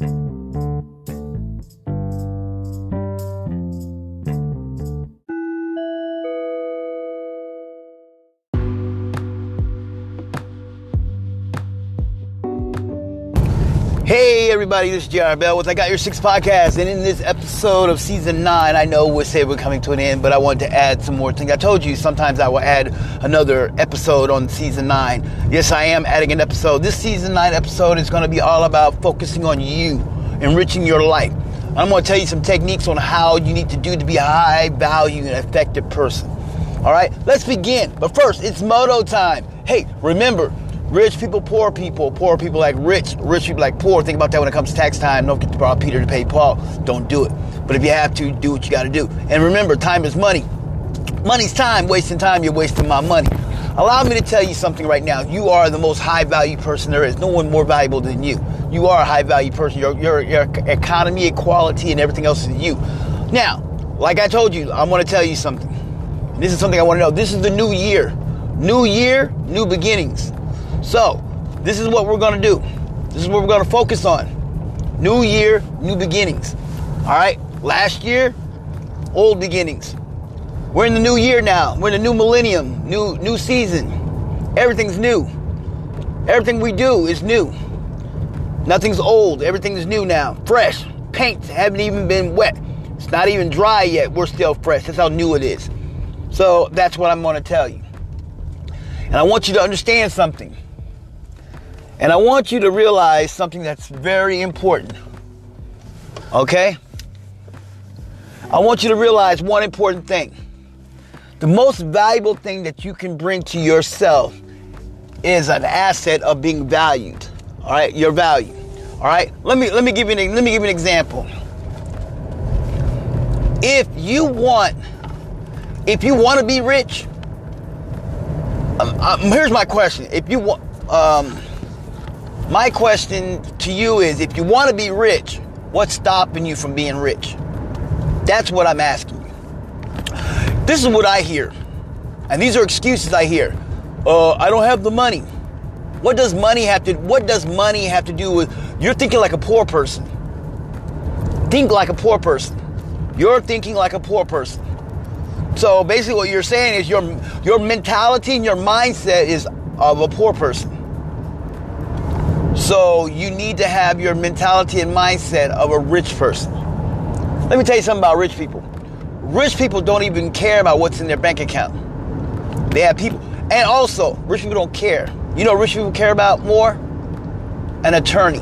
thank you. Everybody, this is JR Bell with I Got Your Six podcast, and in this episode of season nine, I know we say we're coming to an end, but I wanted to add some more things. I told you sometimes I will add another episode on season nine. Yes, I am adding an episode. This season nine episode is going to be all about focusing on you, enriching your life. I'm going to tell you some techniques on how you need to do to be a high value and effective person. All right, let's begin. But first, it's moto time. Hey, remember, Rich people, poor people, poor people like rich, rich people like poor. Think about that when it comes to tax time. Don't get to borrow Peter to pay Paul. Don't do it. But if you have to, do what you got to do. And remember, time is money. Money's time. Wasting time, you're wasting my money. Allow me to tell you something right now. You are the most high value person there is. No one more valuable than you. You are a high value person. Your, your, your economy, equality, and everything else is you. Now, like I told you, I want to tell you something. This is something I want to know. This is the new year. New year, new beginnings. So, this is what we're to do. This is what we're to focus on. New year, new beginnings. All right? Last year, old beginnings. We're in the new year now. We're in the new millennium, new new season. Everything's new. Everything we do is new. Nothing's old. Everything's new now. Fresh. Paints haven't even been wet. It's not even dry yet. We're still fresh. That's how new it is. So that's what I'm going to tell you. And I want you to understand something. And I want you to realize something that's very important. Okay? I want you to realize one important thing. The most valuable thing that you can bring to yourself is an asset of being valued. All right, your value. All right. Let me let me give you an, let me give you an example. If you want if you want to be rich, um, um, here's my question. If you want um, my question to you is if you want to be rich, what's stopping you from being rich? That's what I'm asking you. This is what I hear. And these are excuses I hear. Uh, I don't have the money. What does money have to what does money have to do with you're thinking like a poor person. Think like a poor person. You're thinking like a poor person. So basically what you're saying is your your mentality and your mindset is of a poor person. So you need to have your mentality and mindset of a rich person. Let me tell you something about rich people. Rich people don't even care about what's in their bank account. They have people, and also rich people don't care. You know, rich people care about more an attorney.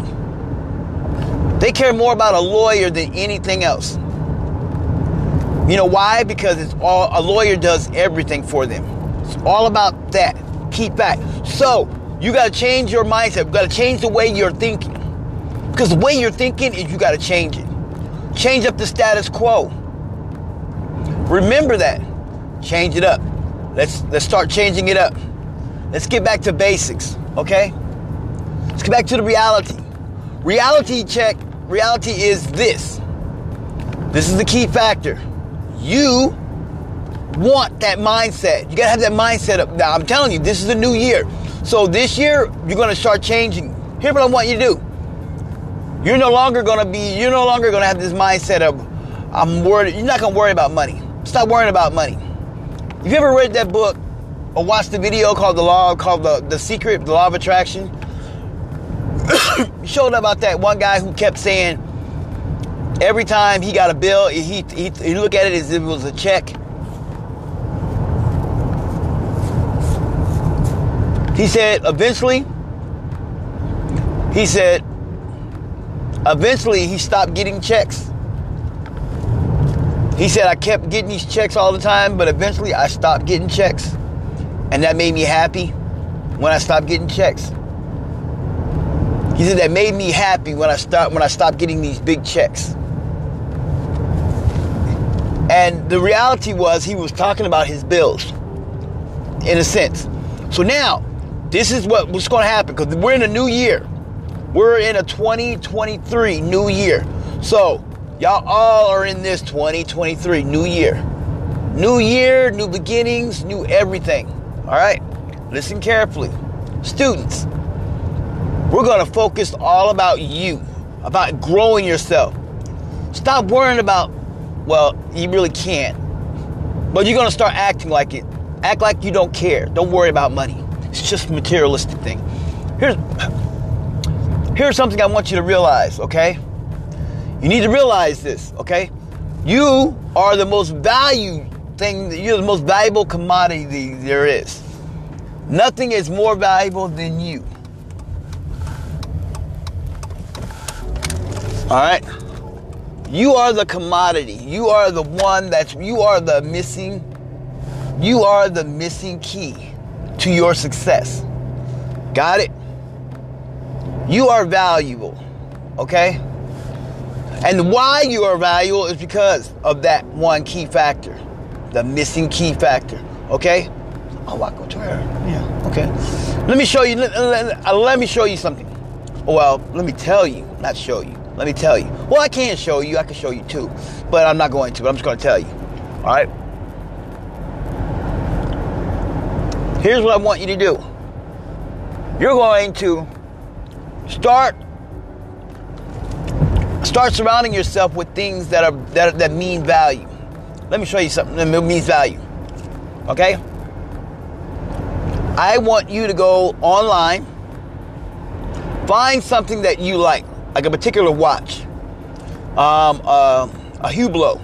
They care more about a lawyer than anything else. You know why? Because it's all a lawyer does everything for them. It's all about that. Keep back. So you got to change your mindset. You got to change the way you're thinking. Because the way you're thinking is you got to change it. Change up the status quo. Remember that. Change it up. Let's let's start changing it up. Let's get back to basics, okay? Let's get back to the reality. Reality check. Reality is this. This is the key factor. You want that mindset. You got to have that mindset up. Now, I'm telling you, this is a new year. So this year, you're going to start changing. Here's what I want you to do. You're no longer going to be, you're no longer going to have this mindset of, I'm worried. You're not going to worry about money. Stop worrying about money. Have you ever read that book or watched the video called The Law, called The, the Secret, The Law of Attraction? showed about that one guy who kept saying every time he got a bill, he, he, he look at it as if it was a check. He said eventually, he said eventually he stopped getting checks. He said I kept getting these checks all the time, but eventually I stopped getting checks. And that made me happy when I stopped getting checks. He said that made me happy when I start when I stopped getting these big checks. And the reality was he was talking about his bills, in a sense. So now, this is what, what's going to happen because we're in a new year. We're in a 2023 new year. So, y'all all are in this 2023 new year. New year, new beginnings, new everything. All right? Listen carefully. Students, we're going to focus all about you. about growing yourself. Stop worrying about, well, you really can't. But you're gonna start acting like it. Act like you don't care. Don't worry about money. It's just materialistic thing. Here's here's something I want you to realize, okay? You need to realize this, okay? You are the most valued thing, you're the most valuable commodity there is. Nothing is more valuable than you. All right? You are the commodity. You are the one that's, you are the missing, you are the missing key to your success. Got it? You are valuable. Okay? And why you are valuable is because of that one key factor, the missing key factor. Okay? Oh, I go to her. Yeah. Okay. Let me show you. Let, let, uh, let, me show you something. Well, let me tell you, not show you. Let me tell you. Well, I can show you. I can show you too, but I'm not going to. But I'm just going to tell you. All right. Here's what I want you to do. You're going to start Start surrounding yourself with things that are that, that mean value. Let me show you something that means value. Okay? I want you to go online, find something that you like, like a particular watch, um, uh, a Hublot.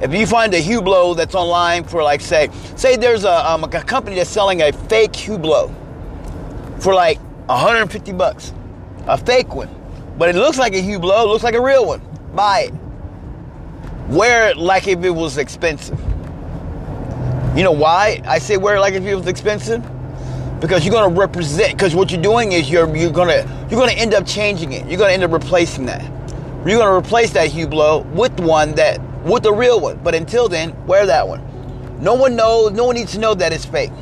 If you find a Hublot that's online for like say, say there's a, um, a company that's selling a fake Hublot for like 150 bucks, a fake one. But it looks like a Hublot, looks like a real one. Buy it. Wear it like if it was expensive. You know why I say wear it like if it was expensive? Because you're gonna represent. Because what you're doing is you're you're gonna you're gonna end up changing it. You're gonna end up replacing that. You're gonna replace that Hublot with one that with the real one. But until then, wear that one. No one knows. No one needs to know that it's fake.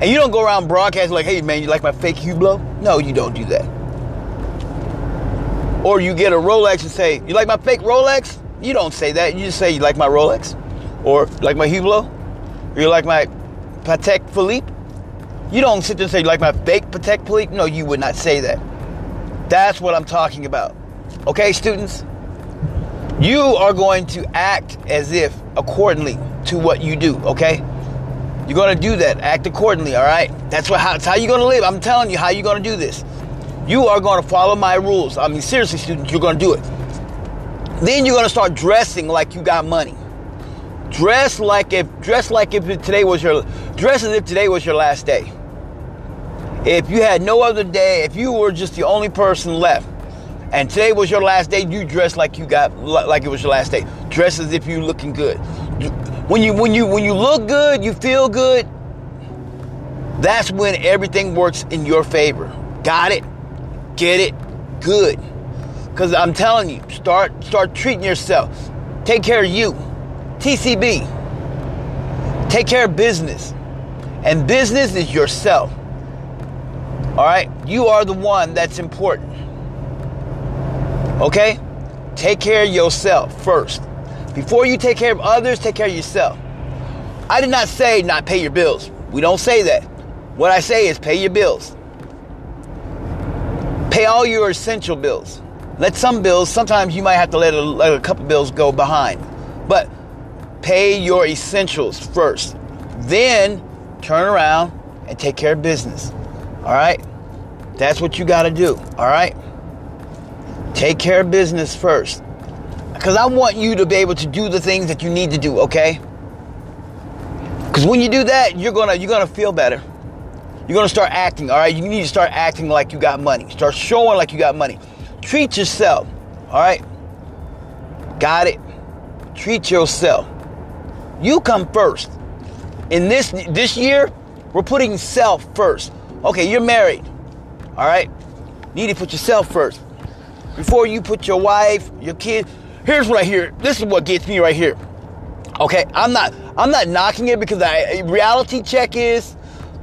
And you don't go around broadcasting like, "Hey man, you like my fake Hublot?" No, you don't do that. Or you get a Rolex and say, You like my fake Rolex? You don't say that. You just say, You like my Rolex? Or like my Hublot? Or you like my Patek Philippe? You don't sit there and say, You like my fake Patek Philippe? No, you would not say that. That's what I'm talking about. Okay, students? You are going to act as if accordingly to what you do, okay? You're going to do that. Act accordingly, all right? That's what how, how you're going to live. I'm telling you how you're going to do this. You are going to follow my rules. I mean, seriously, students, you're going to do it. Then you're going to start dressing like you got money. Dress like if dress like if today was your dress as if today was your last day. If you had no other day, if you were just the only person left, and today was your last day, you dress like you got like it was your last day. Dress as if you're looking good. When you when you when you look good, you feel good. That's when everything works in your favor. Got it? Get it good. Cause I'm telling you, start start treating yourself. Take care of you. TCB. Take care of business. And business is yourself. All right? You are the one that's important. Okay? Take care of yourself first. Before you take care of others, take care of yourself. I did not say not pay your bills. We don't say that. What I say is pay your bills. Pay all your essential bills. Let some bills, sometimes you might have to let a, let a couple bills go behind. But pay your essentials first. Then turn around and take care of business. All right? That's what you got to do. All right? Take care of business first. Because I want you to be able to do the things that you need to do, okay? Because when you do that, you're gonna you're gonna feel better. You're gonna start acting, all right? You need to start acting like you got money. Start showing like you got money. Treat yourself, all right? Got it? Treat yourself. You come first. In this this year, we're putting self first. Okay, you're married, all right? You need to put yourself first before you put your wife, your kid. Here's what I hear. This is what gets me right here. Okay, I'm not I'm not knocking it because I reality check is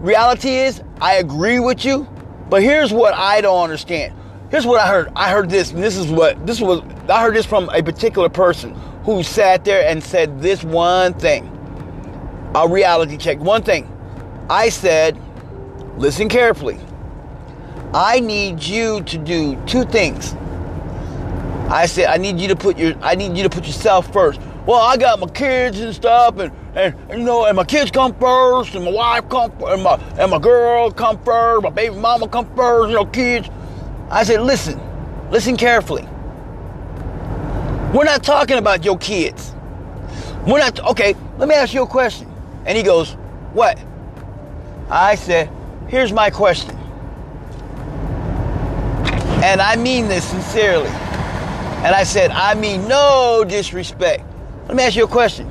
reality is, I agree with you, but here's what I don't understand. Here's what I heard. I heard this, and this is what this was. I heard this from a particular person who sat there and said this one thing. A reality check. One thing. I said, listen carefully. I need you to do two things. I said, I need you to put your, I need you to put yourself first. Well, I got my kids and stuff, and, and, you know, and my kids come first, and my wife come, and my and my girl come first, my baby mama come first, you know, kids. I said, listen, listen carefully. We're not talking about your kids. We're not, okay, let me ask you a question. And he goes, what? I said, here's my question. And I mean this sincerely. And I said, I mean no disrespect. Let me ask you a question.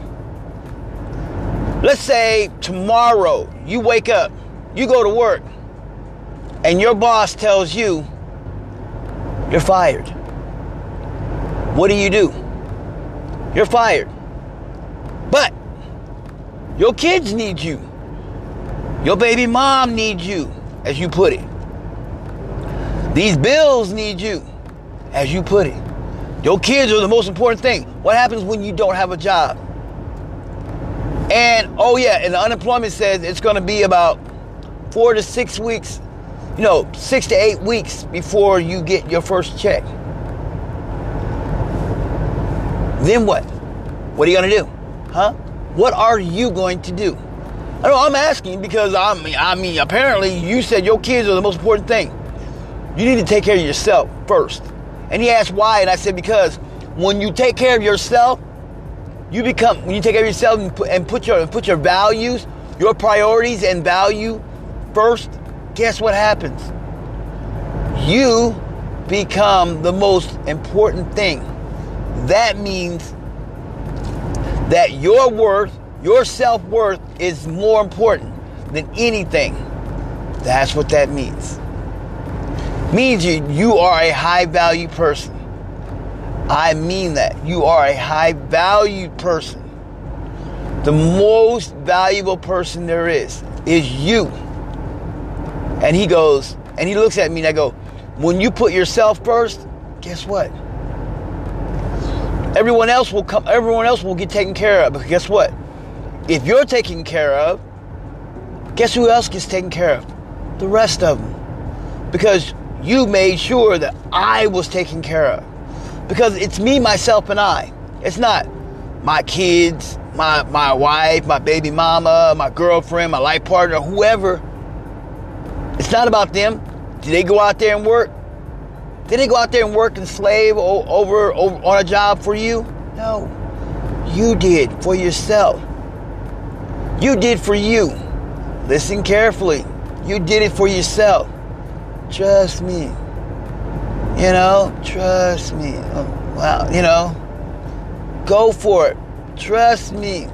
Let's say tomorrow you wake up, you go to work, and your boss tells you you're fired. What do you do? You're fired. But your kids need you. Your baby mom needs you, as you put it. These bills need you, as you put it. Your kids are the most important thing. What happens when you don't have a job? And oh yeah, and the unemployment says it's going to be about four to six weeks, you know, six to eight weeks before you get your first check. Then what? What are you going to do? Huh? What are you going to do? I know I'm asking because I mean, I mean, apparently you said your kids are the most important thing. You need to take care of yourself first. And he asked why, and I said because when you take care of yourself, you become when you take care of yourself and put, and put your and put your values, your priorities and value first. Guess what happens? You become the most important thing. That means that your worth, your self worth, is more important than anything. That's what that means means you, you are a high value person. I mean that. You are a high valued person. The most valuable person there is is you. And he goes, and he looks at me and I go, when you put yourself first, guess what? Everyone else will come, everyone else will get taken care of. But guess what? If you're taken care of, guess who else gets taken care of? The rest of them. Because you made sure that I was taken care of. Because it's me, myself, and I. It's not my kids, my, my wife, my baby mama, my girlfriend, my life partner, whoever. It's not about them. Did they go out there and work? Did they go out there and work and slave over, over on a job for you? No. You did for yourself. You did for you. Listen carefully. You did it for yourself. Trust me. You know, trust me. Oh, wow, you know, go for it. Trust me.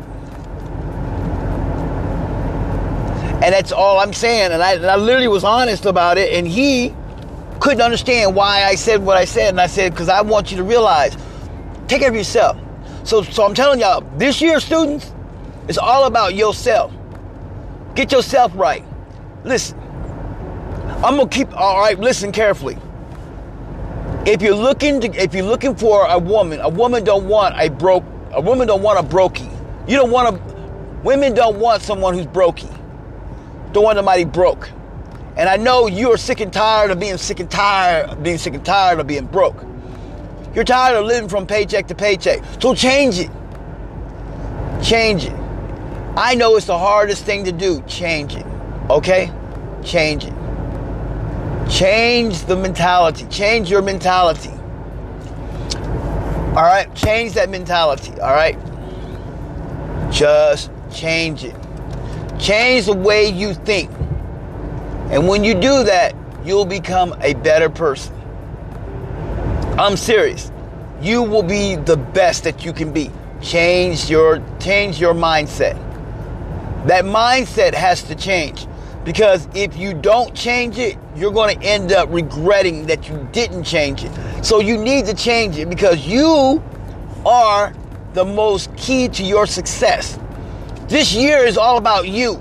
And that's all I'm saying. And I, and I literally was honest about it. And he couldn't understand why I said what I said. And I said, because I want you to realize, take care of yourself. So, so I'm telling y'all, this year, students, it's all about yourself. Get yourself right. Listen, I'm gonna keep. All right, listen carefully. If you're looking to, if you're looking for a woman, a woman don't want a broke. A woman don't want a brokey. You don't want a. Women don't want someone who's brokey. Don't want somebody broke. And I know you're sick and tired of being sick and tired of being sick and tired of being broke. You're tired of living from paycheck to paycheck. So change it. Change it. I know it's the hardest thing to do. Change it. Okay? Change it. Change the mentality. Change your mentality. All right? Change that mentality. All right? Just change it. Change the way you think. And when you do that, you'll become a better person. I'm serious. You will be the best that you can be. Change your change your mindset. That mindset has to change. Because if you don't change it, you're going to end up regretting that you didn't change it. So you need to change it because you are the most key to your success. This year is all about you.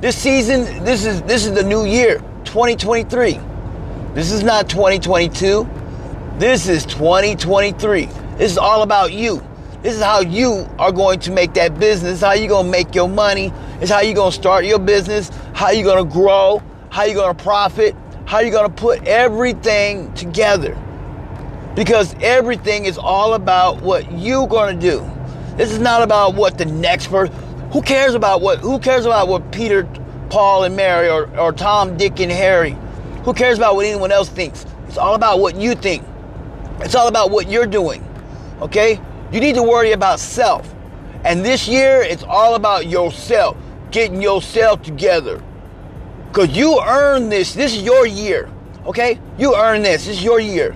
This season, this is this is the new year, 2023. This is not 2022. This is 2023. This is all about you. This is how you are going to make that business. How you're going to make your money. It's how you're going to start your business. How you're going to grow. How you're going to profit. How you going to put everything together. Because everything is all about what you're going to do. This is not about what the next person. Who cares about what? Who cares about what Peter, Paul, and Mary, or, or Tom, Dick, and Harry? Who cares about what anyone else thinks? It's all about what you think. It's all about what you're doing. Okay? You need to worry about self. And this year, it's all about yourself, getting yourself together. Because you earned this. This is your year. Okay? You earned this. This is your year.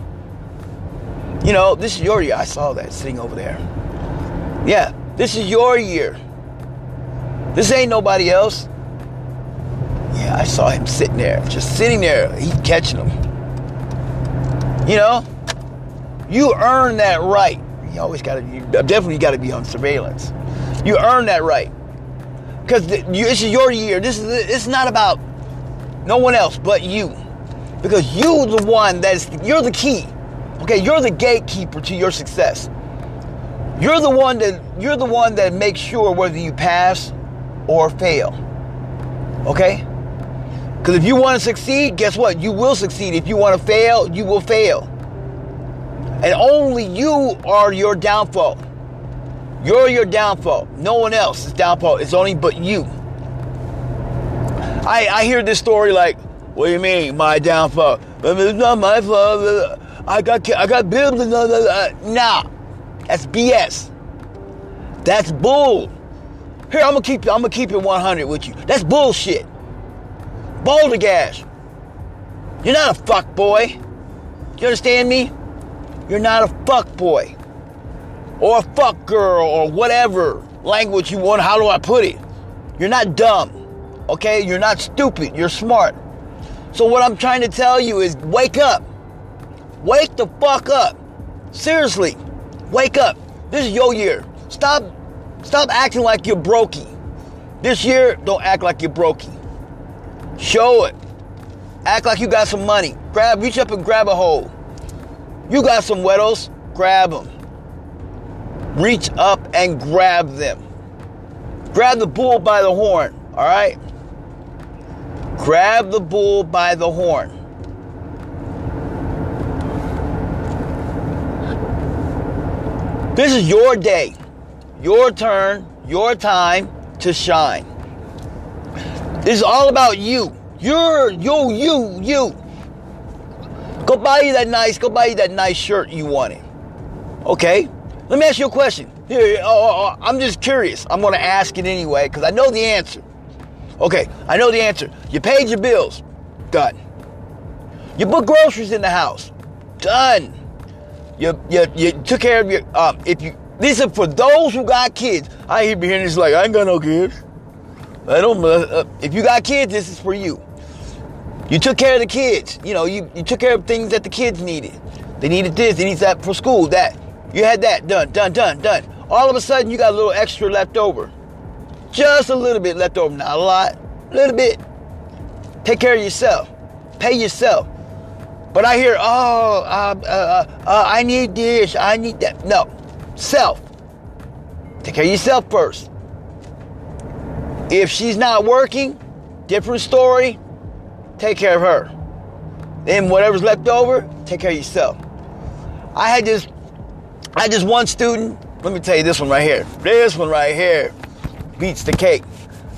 You know, this is your year. I saw that sitting over there. Yeah, this is your year. This ain't nobody else. Yeah, I saw him sitting there, just sitting there. He catching them. You know, you earn that right. You always got to, definitely got to be on surveillance. You earn that right because this is your year. This is it's not about no one else but you, because you the one that's you're the key. Okay, you're the gatekeeper to your success. You're the one that you're the one that makes sure whether you pass or fail. Okay? Because if you want to succeed, guess what? You will succeed. If you want to fail, you will fail. And only you are your downfall. You're your downfall. No one else's downfall. It's only but you. I, I hear this story like, what do you mean, my downfall? It's not my fault. I got I got bills. Uh, nah, that's BS. That's bull. Here, I'm gonna keep I'm gonna keep it 100 with you. That's bullshit. Balderdash. You're not a fuck boy. You understand me? You're not a fuck boy. Or a fuck girl or whatever language you want. How do I put it? You're not dumb. Okay? You're not stupid. You're smart. So what I'm trying to tell you is wake up. Wake the fuck up. Seriously. Wake up. This is your year. Stop stop acting like you're brokey. This year, don't act like you're brokey. Show it. Act like you got some money. Grab, reach up and grab a hole. You got some weddles, grab them. Reach up and grab them. Grab the bull by the horn, all right? Grab the bull by the horn. This is your day, your turn, your time to shine. This is all about you. You're you, you, you. Go buy you that nice, go buy you that nice shirt you wanted. Okay? Let me ask you a question. Here, oh, oh, oh, I'm just curious. I'm going to ask it anyway because I know the answer. Okay, I know the answer. You paid your bills. Done. You put groceries in the house. Done. You, you, you took care of your, um, if you, these are for those who got kids. I hear hearing this like, I ain't got no kids. I don't, uh, uh, if you got kids, this is for you. You took care of the kids. You know, you, you took care of things that the kids needed. They needed this, they needed that for school, that. You had that done, done, done, done. All of a sudden, you got a little extra left over. Just a little bit left over, not a lot, a little bit. Take care of yourself. Pay yourself. But I hear, oh, uh, uh, uh, uh, I need this, I need that. No, self. Take care of yourself first. If she's not working, different story. Take care of her. Then whatever's left over, take care of yourself. I had this, I had this one student. Let me tell you this one right here. This one right here beats the cake.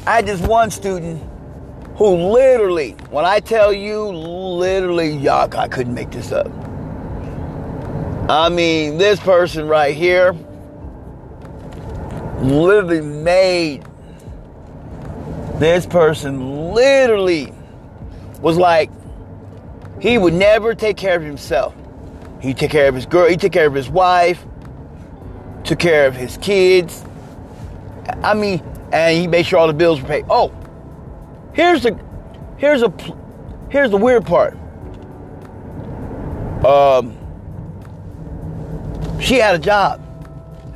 I had this one student who literally, when I tell you, literally, y'all, I couldn't make this up. I mean, this person right here literally made this person literally was like he would never take care of himself. He took care of his girl, he took care of his wife, took care of his kids. I mean, and he made sure all the bills were paid. Oh, Here's the here's a here's the weird part. Um, she had a job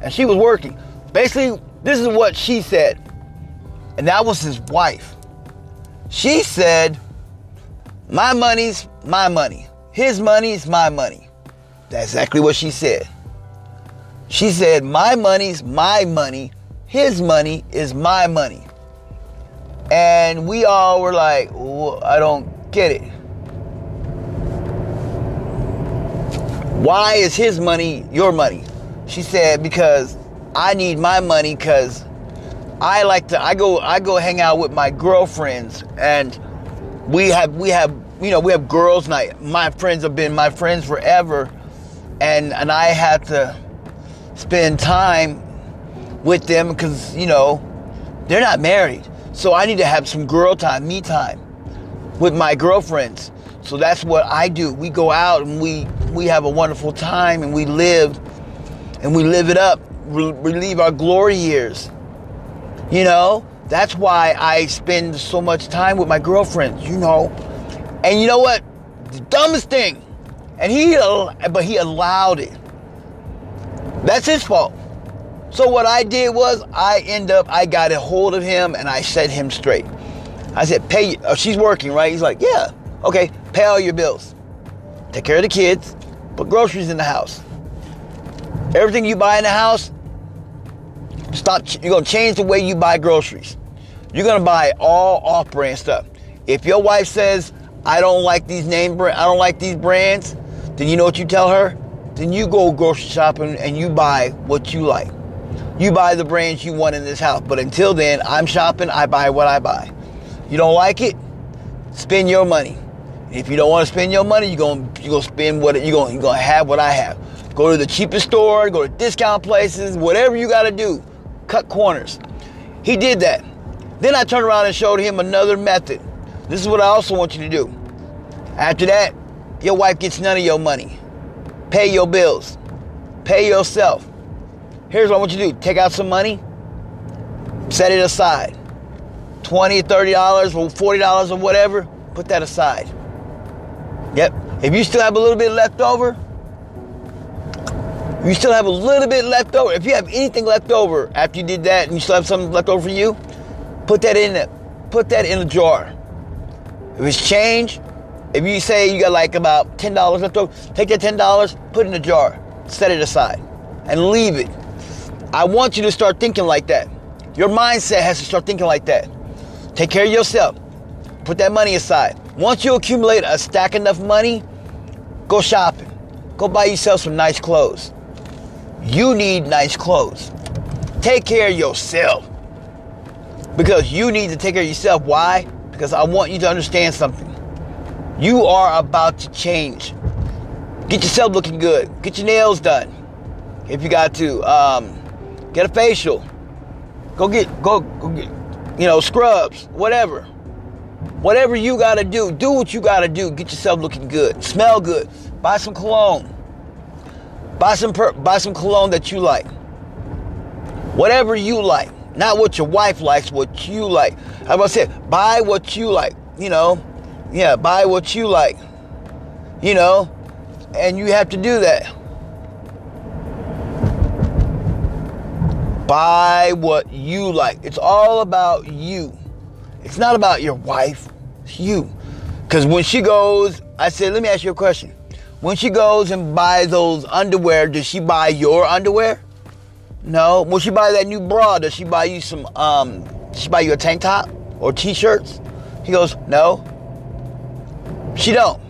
and she was working. Basically, this is what she said, and that was his wife. She said, "My money's my money. His money's my money." That's exactly what she said. She said, "My money's my money. His money is my money." And we all were like, I don't get it. Why is his money your money? She said, Because I need my money because I like to I go I go hang out with my girlfriends and we have we have you know we have girls night. My friends have been my friends forever and and I had to spend time with them because you know they're not married. So I need to have some girl time, me time with my girlfriends. So that's what I do. We go out and we we have a wonderful time and we live and we live it up, re- relieve our glory years. You know, that's why I spend so much time with my girlfriends, you know. And you know what? The dumbest thing. And he but he allowed it. That's his fault. So what I did was I end up I got a hold of him and I set him straight. I said, "Pay." Oh, she's working, right? He's like, "Yeah, okay. Pay all your bills. Take care of the kids. Put groceries in the house. Everything you buy in the house, stop. You're gonna change the way you buy groceries. You're gonna buy all off-brand stuff. If your wife says, "I don't like these name brand, I don't like these brands," then you know what you tell her? Then you go grocery shopping and you buy what you like. You buy the brands you want in this house. But until then, I'm shopping, I buy what I buy. You don't like it? Spend your money. If you don't want to spend your money, you're you're going to spend what you're going you're to have what I have. Go to the cheapest store, go to discount places, whatever you got to do. Cut corners. He did that. Then I turned around and showed him another method. This is what I also want you to do. After that, your wife gets none of your money. Pay your bills. Pay yourself. Here's what I want you to do take out some money, set it aside. 20 $30 or $40 or whatever, put that aside. Yep. If you still have a little bit left over, you still have a little bit left over. If you have anything left over after you did that and you still have something left over for you, put that in it. Put that in a jar. If it's change, if you say you got like about $10 left over, take that $10, put it in a jar, set it aside, and leave it. I want you to start thinking like that. Your mindset has to start thinking like that. Take care of yourself. Put that money aside. Once you accumulate a stack enough money, go shopping. Go buy yourself some nice clothes. You need nice clothes. Take care of yourself. Because you need to take care of yourself. Why? Because I want you to understand something. You are about to change. Get yourself looking good. Get your nails done. If you got to, um, Get a facial. Go get go, go get you know scrubs, whatever. Whatever you gotta do, do what you gotta do. Get yourself looking good, smell good. Buy some cologne. Buy some per- buy some cologne that you like. Whatever you like, not what your wife likes, what you like. About I said, buy what you like. You know, yeah, buy what you like. You know, and you have to do that. Buy what you like. It's all about you. It's not about your wife. It's you. Because when she goes, I said, let me ask you a question. When she goes and buys those underwear, does she buy your underwear? No. When she buy that new bra, does she buy you some, um, she buy you a tank top or t-shirts? He goes, no. She don't.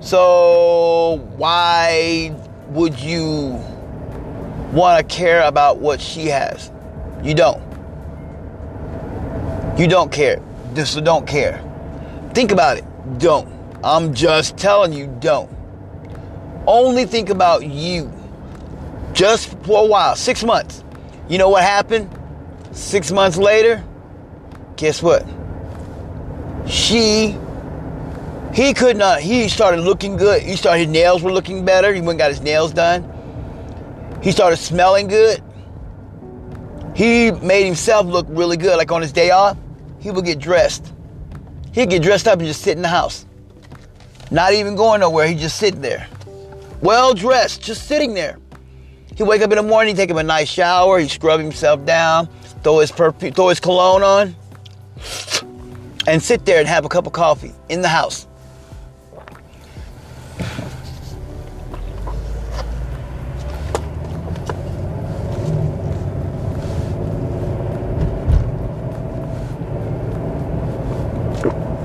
So why would you want to care about what she has. You don't. You don't care. Just don't care. Think about it. Don't. I'm just telling you, don't. Only think about you. Just for a while, six months. You know what happened? Six months later, guess what? She, he could not, he started looking good. He started, his nails were looking better. He went and got his nails done. He started smelling good. He made himself look really good. Like on his day off, he would get dressed. He'd get dressed up and just sit in the house. Not even going nowhere. He'd just sit there. Well dressed, just sitting there. He'd wake up in the morning, take him a nice shower, he'd scrub himself down, throw his perfume, throw his cologne on, and sit there and have a cup of coffee in the house.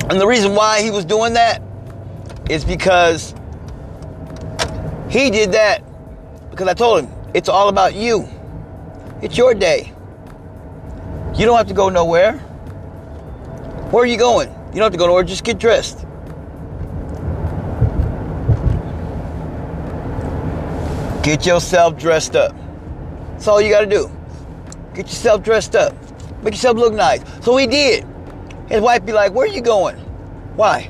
And the reason why he was doing that is because He did that because I told him it's all about you. It's your day. You don't have to go nowhere. Where are you going? You don't have to go nowhere. Just get dressed. Get yourself dressed up. That's all you got to do. Get yourself dressed up. Make yourself look nice. So he did. His wife be like, Where you going? Why?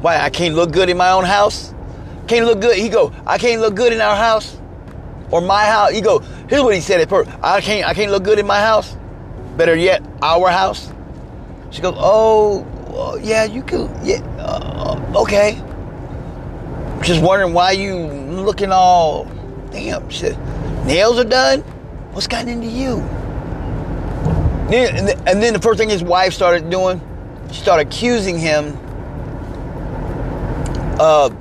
Why? I can't look good in my own house? Can't look good. He go, I can't look good in our house or my house. He go, here's what he said at first. I can't, I can't look good in my house. Better yet, our house. She goes, oh, well, yeah, you can, yeah, uh, okay. Just wondering why you looking all, damn. She said, nails are done. What's gotten into you? And then the first thing his wife started doing, she started accusing him of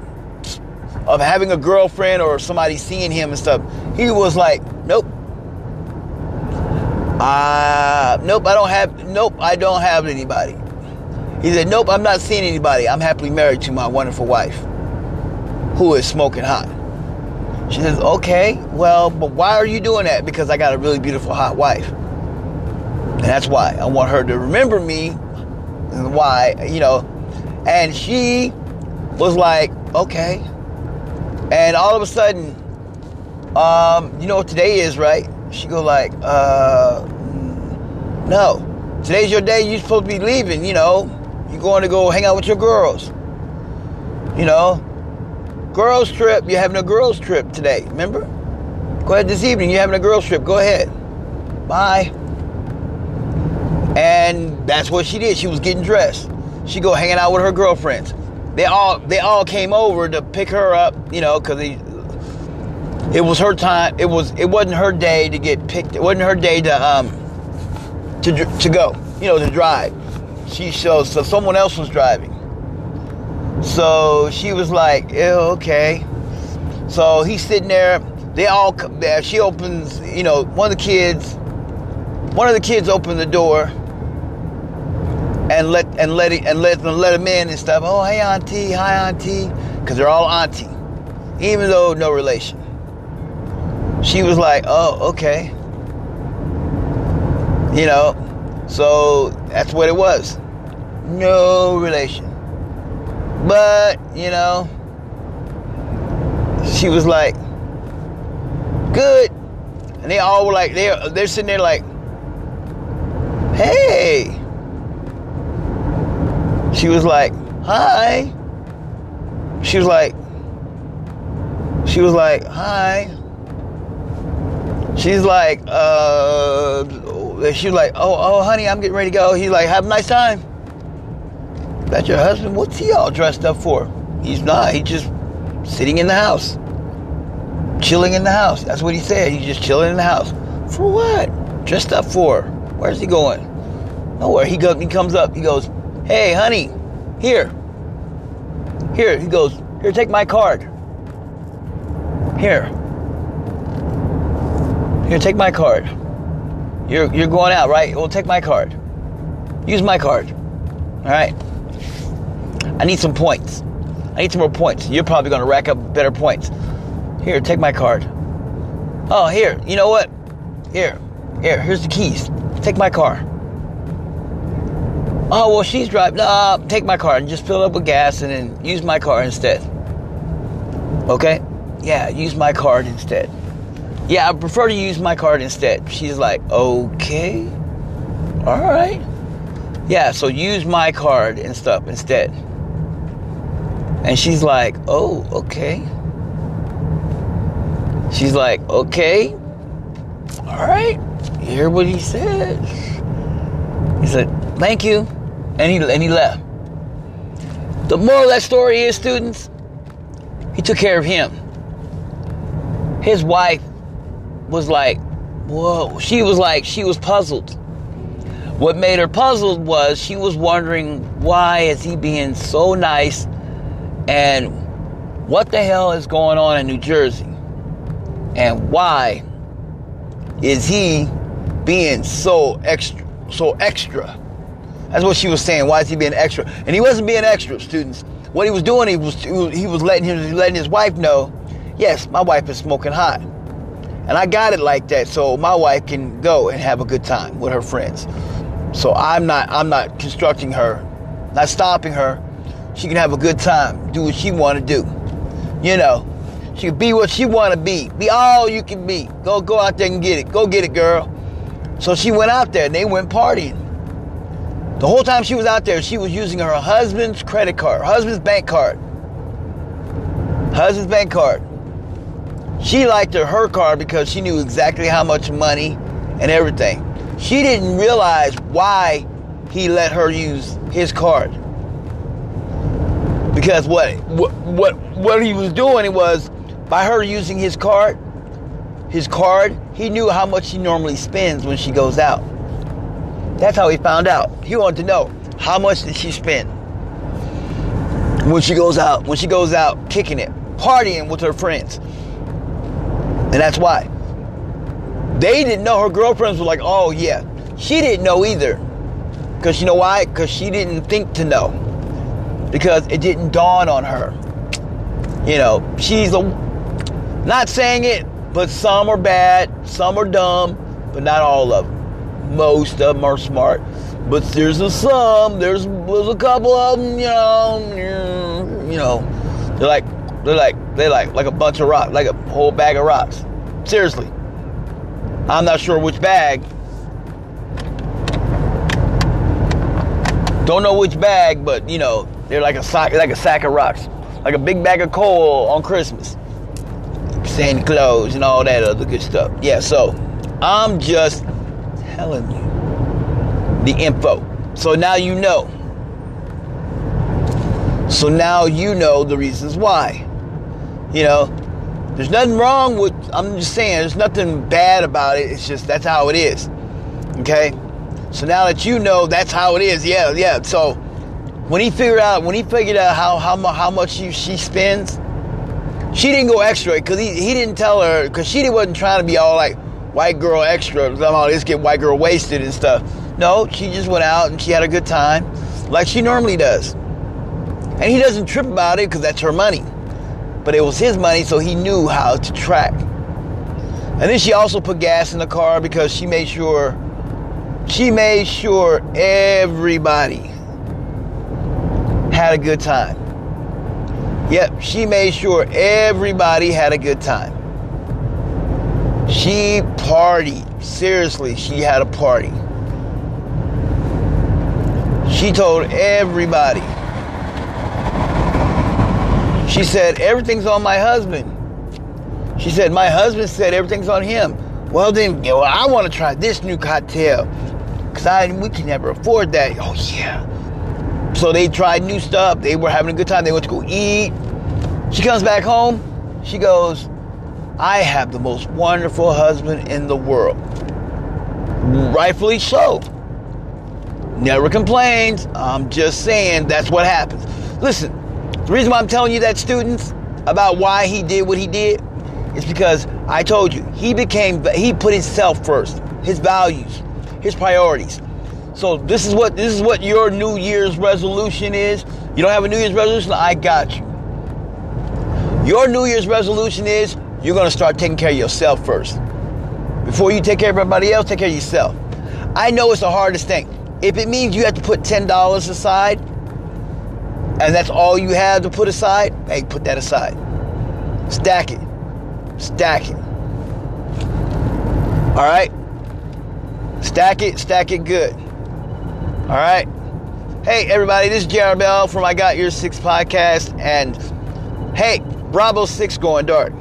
of having a girlfriend or somebody seeing him and stuff. He was like, nope. Uh, nope, I don't have, nope, I don't have anybody. He said, nope, I'm not seeing anybody. I'm happily married to my wonderful wife who is smoking hot. She says, okay, well, but why are you doing that? Because I got a really beautiful hot wife. And that's why I want her to remember me and why, you know. And she was like, okay. And all of a sudden, um, you know what today is, right? She go like, uh, no. Today's your day. You're supposed to be leaving, you know. You're going to go hang out with your girls. You know, girls trip. You're having a girls trip today. Remember? Go ahead this evening. You're having a girls trip. Go ahead. Bye. And that's what she did. She was getting dressed. She go hanging out with her girlfriends. They all they all came over to pick her up, you know, because it was her time. It was it wasn't her day to get picked. It wasn't her day to um to to go, you know, to drive. She so so someone else was driving. So she was like, okay. So he's sitting there. They all. She opens, you know, one of the kids. One of the kids opened the door and let and let it, and let them let them in and stuff. Oh, hey auntie, hi auntie, because they're all auntie, even though no relation. She was like, oh, okay, you know, so that's what it was, no relation. But you know, she was like, good, and they all were like, they're they're sitting there like, hey she was like, hi. She was like, she was like, hi. She's like, uh, she was like, oh, oh, honey, I'm getting ready to go. He's like, have a nice time. That's your husband. What's he all dressed up for? He's not. He's just sitting in the house, chilling in the house. That's what he said. He's just chilling in the house. For what? Dressed up for? Where's he going? Nowhere. He goes. He comes up. He goes, Hey, honey, here. Here, he goes, Here, take my card. Here. Here, take my card. You're, you're going out, right? Well, take my card. Use my card. All right? I need some points. I need some more points. You're probably going to rack up better points. Here, take my card. Oh, here. You know what? Here. Here, here's the keys. Take my car. Oh, well, she's driving. Uh, take my car and just fill it up with gas and then use my car instead. Okay? Yeah, use my card instead. Yeah, I prefer to use my card instead. She's like, okay. All right. Yeah, so use my card and stuff instead. And she's like, oh, okay. She's like, okay. All right. You hear what he said? He said, thank you and he and he left. The moral of that story is, students, he took care of him. His wife was like, whoa. She was like, she was puzzled. What made her puzzled was she was wondering why is he being so nice and what the hell is going on in New Jersey? And why is he being so extra so extra? That's what she was saying. Why is he being extra? And he wasn't being extra, students. What he was doing, he was he was letting him letting his wife know Yes, my wife is smoking hot. And I got it like that so my wife can go and have a good time with her friends. So I'm not I'm not constructing her, not stopping her. She can have a good time, do what she want to do. You know, she can be what she want to be. Be all you can be. Go go out there and get it. Go get it, girl. So she went out there and they went partying. The whole time she was out there, she was using her husband's credit card, husband's bank card. Husband's bank card. She liked her, her card because she knew exactly how much money and everything. She didn't realize why he let her use his card. Because what what what, what he was doing was by her using his card, his card, he knew how much she normally spends when she goes out. That's how he found out. He wanted to know how much did she spend when she goes out, when she goes out kicking it, partying with her friends. And that's why. They didn't know her girlfriends were like, oh yeah. She didn't know either. Because you know why? Because she didn't think to know. Because it didn't dawn on her. You know, she's a, not saying it, but some are bad, some are dumb, but not all of them. Most of them are smart. But there's a some, there's, there's a couple of them, you know, you know, they're like they're like they're like like a bunch of rocks, like a whole bag of rocks. Seriously. I'm not sure which bag. Don't know which bag, but you know, they're like a sack like a sack of rocks. Like a big bag of coal on Christmas. Santa Claus and all that other good stuff. Yeah, so I'm just telling you the info. So now you know. So now you know the reasons why. You know, there's nothing wrong with, I'm just saying, there's nothing bad about it. It's just that's how it is. Okay? So now that you know that's how it is, yeah, yeah. So when he figured out, when he figured out how, how, how much she, she spends, she didn't go extra because he, he didn't tell her, because she wasn't trying to be all like white girl extra, somehow let's get white girl wasted and stuff. No, she just went out and she had a good time like she normally does. And he doesn't trip about it because that's her money but it was his money, so he knew how to track. And then she also put gas in the car because she made sure she made sure everybody had a good time. Yep, she made sure everybody had a good time. She partied. Seriously, she had a party. She told everybody she said, Everything's on my husband. She said, My husband said everything's on him. Well, then, you know, I want to try this new cocktail because I we can never afford that. Oh, yeah. So they tried new stuff. They were having a good time. They went to go eat. She comes back home. She goes, I have the most wonderful husband in the world. Rightfully so. Never complains. I'm just saying that's what happens. Listen, the reason why I'm telling you that, students, about why he did what he did, is because I told you he became he put himself first, his values, his priorities. So this is what this is what your New Year's resolution is. You don't have a New Year's resolution? I got you. Your New Year's resolution is you're gonna start taking care of yourself first. Before you take care of everybody else, take care of yourself. I know it's the hardest thing. If it means you have to put ten dollars aside and that's all you have to put aside, hey, put that aside. Stack it. Stack it. All right? Stack it, stack it good. All right? Hey, everybody, this is Jared from I Got Your Six podcast. And hey, Bravo 6 going dark.